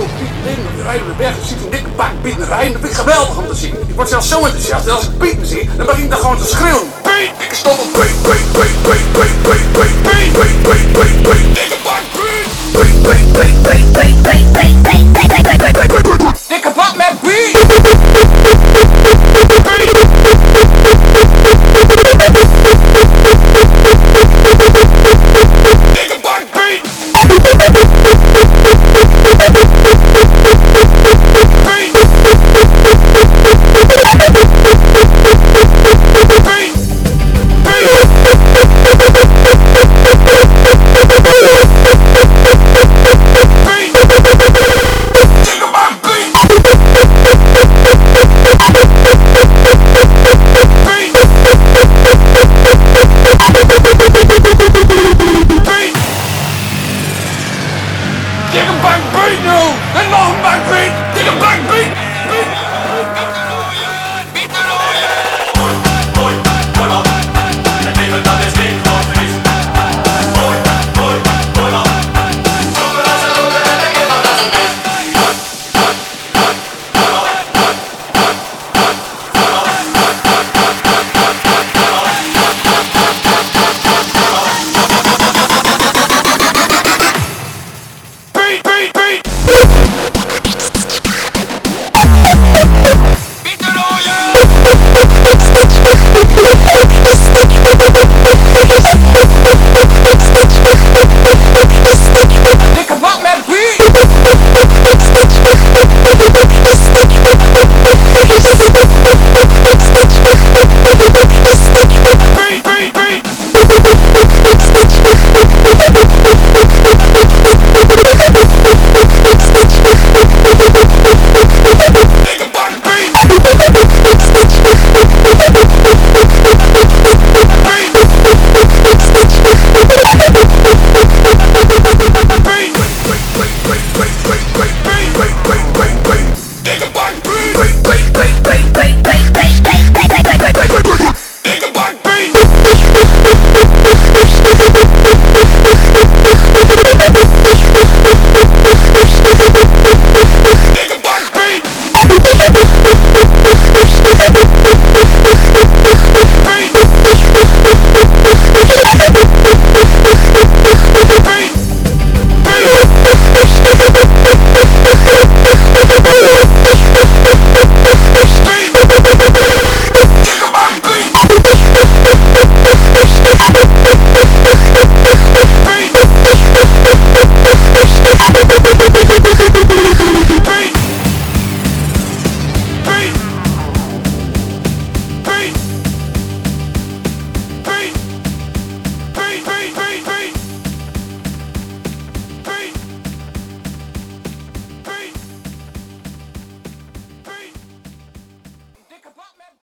veel Piet rijden we weg, Je ziet een dikke bak Piet rijden. Dat vind ik geweldig om te zien. Ik word zelfs zo enthousiast. En als ik Piet zie, dan begin ik dan gewoon te schreeuwen. Piet! Ik stop op Piet, Piet, Piet, Piet, Piet, Piet, Piet, Piet, Piet, Piet, Piet,